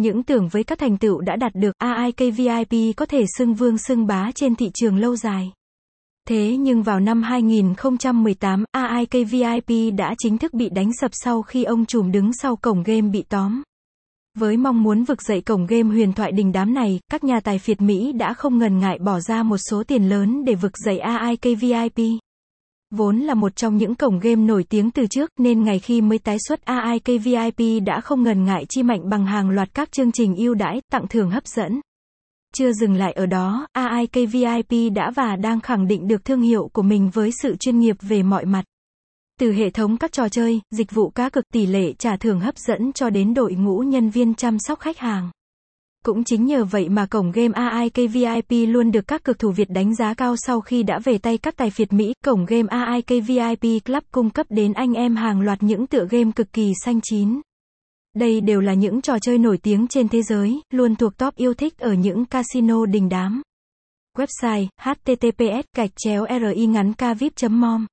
những tưởng với các thành tựu đã đạt được, AIKVIP có thể xưng vương xưng bá trên thị trường lâu dài. Thế nhưng vào năm 2018, AIKVIP đã chính thức bị đánh sập sau khi ông trùm đứng sau cổng game bị tóm. Với mong muốn vực dậy cổng game huyền thoại đình đám này, các nhà tài phiệt Mỹ đã không ngần ngại bỏ ra một số tiền lớn để vực dậy AIKVIP. Vốn là một trong những cổng game nổi tiếng từ trước, nên ngày khi mới tái xuất AIKVIP đã không ngần ngại chi mạnh bằng hàng loạt các chương trình ưu đãi, tặng thưởng hấp dẫn. Chưa dừng lại ở đó, AIKVIP đã và đang khẳng định được thương hiệu của mình với sự chuyên nghiệp về mọi mặt. Từ hệ thống các trò chơi, dịch vụ cá cực tỷ lệ trả thưởng hấp dẫn cho đến đội ngũ nhân viên chăm sóc khách hàng. Cũng chính nhờ vậy mà cổng game AIKVIP luôn được các cực thủ Việt đánh giá cao sau khi đã về tay các tài phiệt Mỹ. Cổng game AIKVIP Club cung cấp đến anh em hàng loạt những tựa game cực kỳ xanh chín. Đây đều là những trò chơi nổi tiếng trên thế giới, luôn thuộc top yêu thích ở những casino đình đám. Website https gạch chéo ri ngắn cavip mom